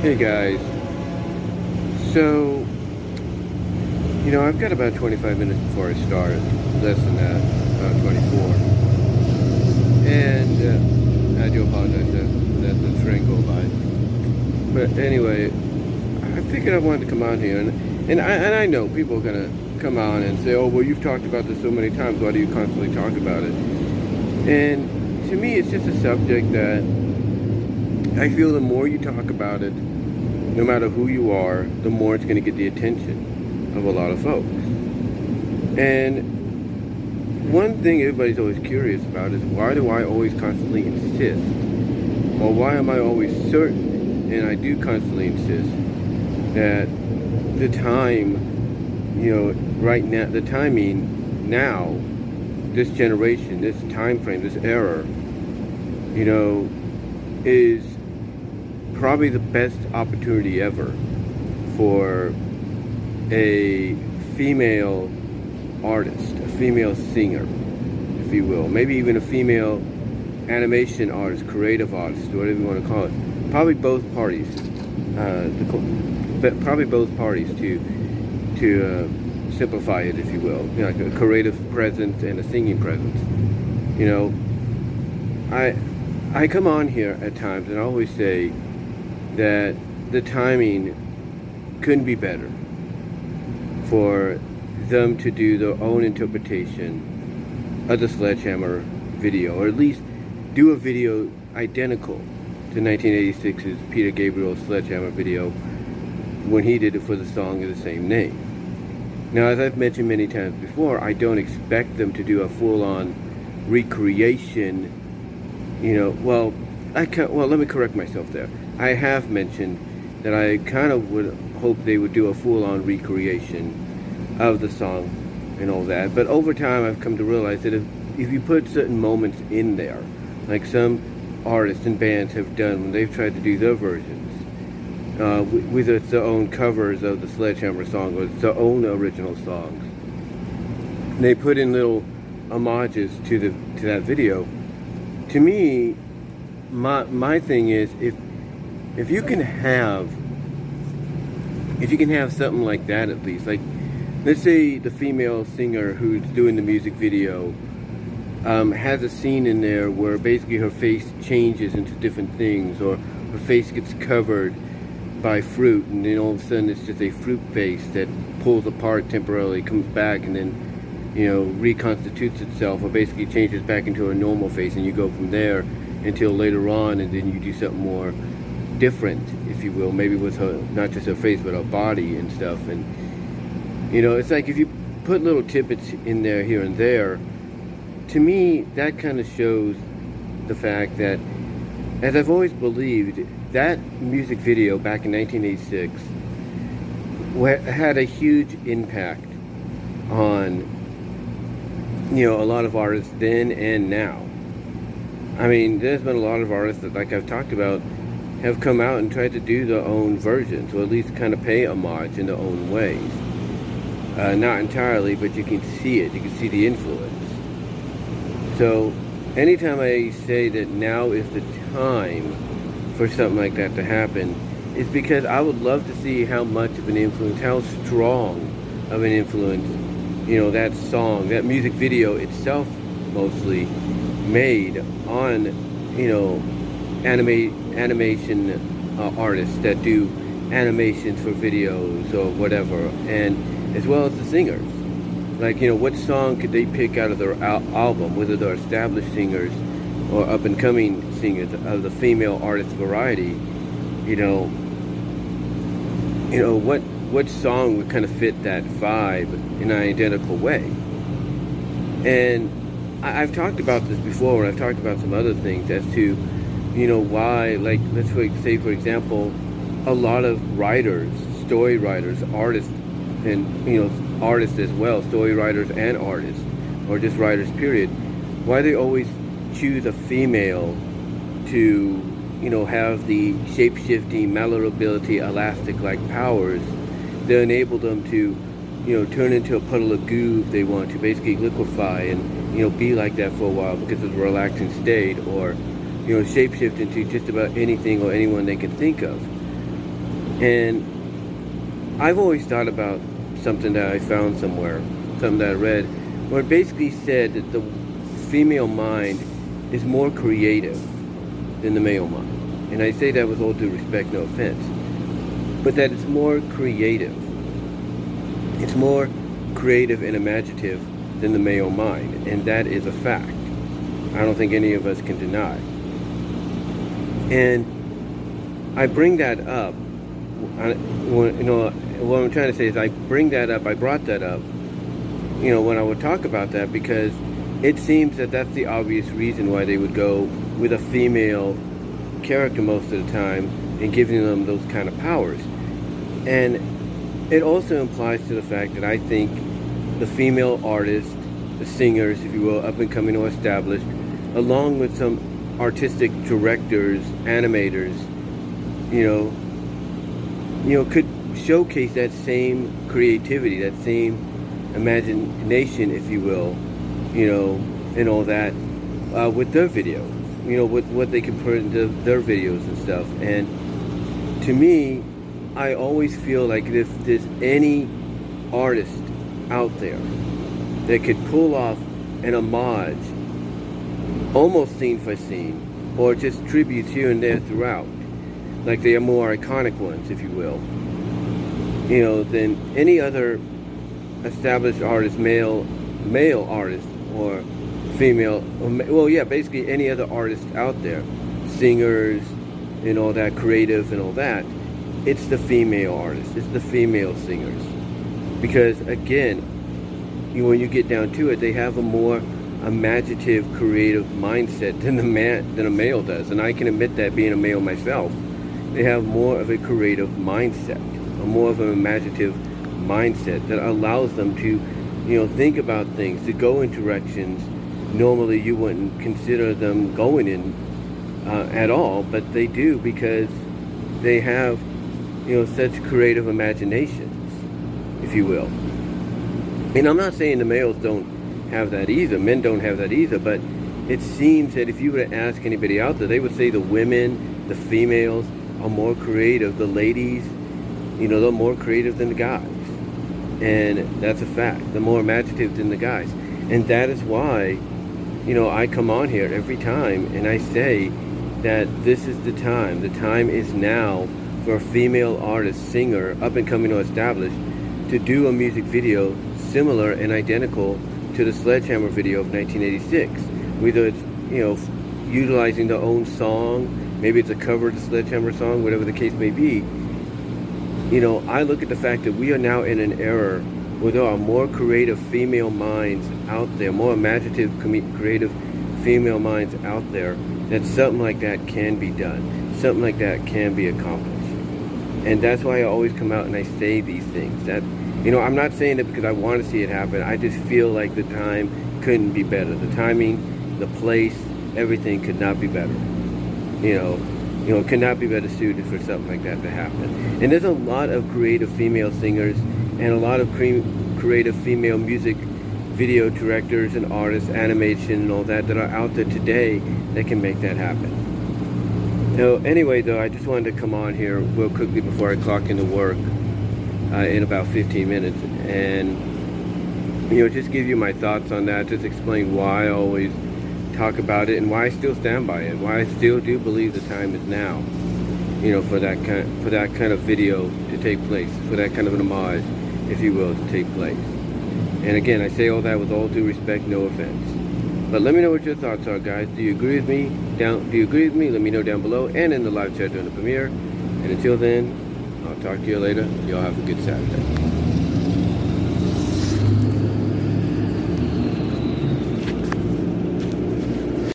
Hey guys. So, you know, I've got about 25 minutes before I start. Less than that, about 24. And uh, I do apologize that, that the train go by. But anyway, I figured I wanted to come on here. And, and, I, and I know people are going to come on and say, oh, well, you've talked about this so many times. Why do you constantly talk about it? And to me, it's just a subject that I feel the more you talk about it, no matter who you are, the more it's going to get the attention of a lot of folks. And one thing everybody's always curious about is why do I always constantly insist? Or why am I always certain, and I do constantly insist, that the time, you know, right now, the timing now, this generation, this time frame, this era, you know, is probably the best opportunity ever for a female artist, a female singer, if you will, maybe even a female animation artist, creative artist, whatever you want to call it. Probably both parties, uh, probably both parties to to uh, simplify it, if you will, you know, like a creative presence and a singing presence. You know, I I come on here at times and I always say that the timing couldn't be better for them to do their own interpretation of the Sledgehammer video, or at least do a video identical to 1986's Peter Gabriel Sledgehammer video when he did it for the song of the same name. Now, as I've mentioned many times before, I don't expect them to do a full-on recreation, you know, well, I can't, well, let me correct myself there. I have mentioned that I kind of would hope they would do a full-on recreation of the song and all that. But over time, I've come to realize that if, if you put certain moments in there, like some artists and bands have done when they've tried to do their versions, uh, whether it's their own covers of the Sledgehammer song or it's their own original songs, they put in little homages to the to that video. To me, my my thing is if if you can have if you can have something like that at least like let's say the female singer who's doing the music video um, has a scene in there where basically her face changes into different things or her face gets covered by fruit and then all of a sudden it's just a fruit face that pulls apart temporarily comes back and then you know reconstitutes itself or basically changes back into a normal face and you go from there until later on and then you do something more different if you will maybe with her not just her face but her body and stuff. And you know it's like if you put little tidbits in there here and there to me that kind of shows the fact that as I've always believed that music video back in 1986 had a huge impact on you know a lot of artists then and now I mean, there's been a lot of artists that, like I've talked about, have come out and tried to do their own versions, or at least kind of pay homage in their own ways. Uh, not entirely, but you can see it. You can see the influence. So, anytime I say that now is the time for something like that to happen, it's because I would love to see how much of an influence, how strong of an influence, you know, that song, that music video itself mostly made on, you know, anime animation uh, artists that do animations for videos or whatever, and as well as the singers. Like, you know, what song could they pick out of their al album, whether they're established singers or up and coming singers of the female artist variety? You know, you know what what song would kind of fit that vibe in an identical way? And I, have talked about this before, and I've talked about some other things as to, you know, why, like, let's say, for example, a lot of writers, story writers, artists, and, you know, artists as well, story writers and artists, or just writers, period, why they always choose a female to, you know, have the shape-shifting, malleability, elastic-like powers that enable them to, you know, turn into a puddle of goo if they want to, basically liquefy and you know, be like that for a while because it's a relaxing state or, you know, shapeshift into just about anything or anyone they can think of. And I've always thought about something that I found somewhere, something that I read, where it basically said that the female mind is more creative than the male mind. And I say that with all due respect, no offense. But that it's more creative. It's more creative and imaginative than the male mind. And that is a fact. I don't think any of us can deny. And I bring that up. You know, what I'm trying to say is I bring that up, I brought that up, you know, when I would talk about that because it seems that that's the obvious reason why they would go with a female character most of the time and giving them those kind of powers. And it also implies to the fact that I think the female artists, the singers, if you will, up and coming or established, along with some artistic directors, animators, you know, you know, could showcase that same creativity, that same imagination, if you will, you know, and all that uh, with their video, you know, with what they can put into their videos and stuff. And to me, I always feel like if there's any artist out there that could pull off an homage, almost scene for scene, or just tributes here and there throughout, like they are more iconic ones, if you will, you know, than any other established artist, male, male artist, or female, well, yeah, basically any other artist out there, singers, and all that, creative and all that, it's the female artists, it's the female singers. Because again, you, when you get down to it, they have a more imaginative, creative mindset than the man than a male does, and I can admit that being a male myself. They have more of a creative mindset, a more of an imaginative mindset that allows them to, you know, think about things, to go in directions normally you wouldn't consider them going in uh, at all, but they do because they have, you know, such creative imaginations, if you will. And I'm not saying the males don't have that either, men don't have that either, but it seems that if you were to ask anybody out there, they would say the women, the females are more creative, the ladies, you know, they're more creative than the guys. And that's a fact. They're more imaginative than the guys. And that is why you know, I come on here every time and I say that this is the time. The time is now for a female artist, singer, up and coming or established, to do a music video similar and identical to the Sledgehammer video of 1986. Whether it's, you know, utilizing their own song, maybe it's a cover of the Sledgehammer song, whatever the case may be. You know, I look at the fact that we are now in an era where there are more creative female minds out there, more imaginative, creative female minds out there, that something like that can be done. Something like that can be accomplished. And that's why I always come out and I say these things. That you know, I'm not saying it because I want to see it happen. I just feel like the time couldn't be better. The timing, the place, everything could not be better. You know, you know, could not be better suited for something like that to happen. And there's a lot of creative female singers and a lot of creative female music video directors and artists, animation and all that that are out there today that can make that happen. So anyway, though, I just wanted to come on here real quickly before I clock into work uh, in about 15 minutes and, you know, just give you my thoughts on that, just explain why I always talk about it and why I still stand by it, why I still do believe the time is now, you know, for that kind, for that kind of video to take place, for that kind of an homage if you will, to take place. And again, I say all that with all due respect, no offense. But let me know what your thoughts are, guys. Do you agree with me? Down, do you agree with me? Let me know down below and in the live chat during the premiere. And until then, I'll talk to you later. Y'all have a good Saturday.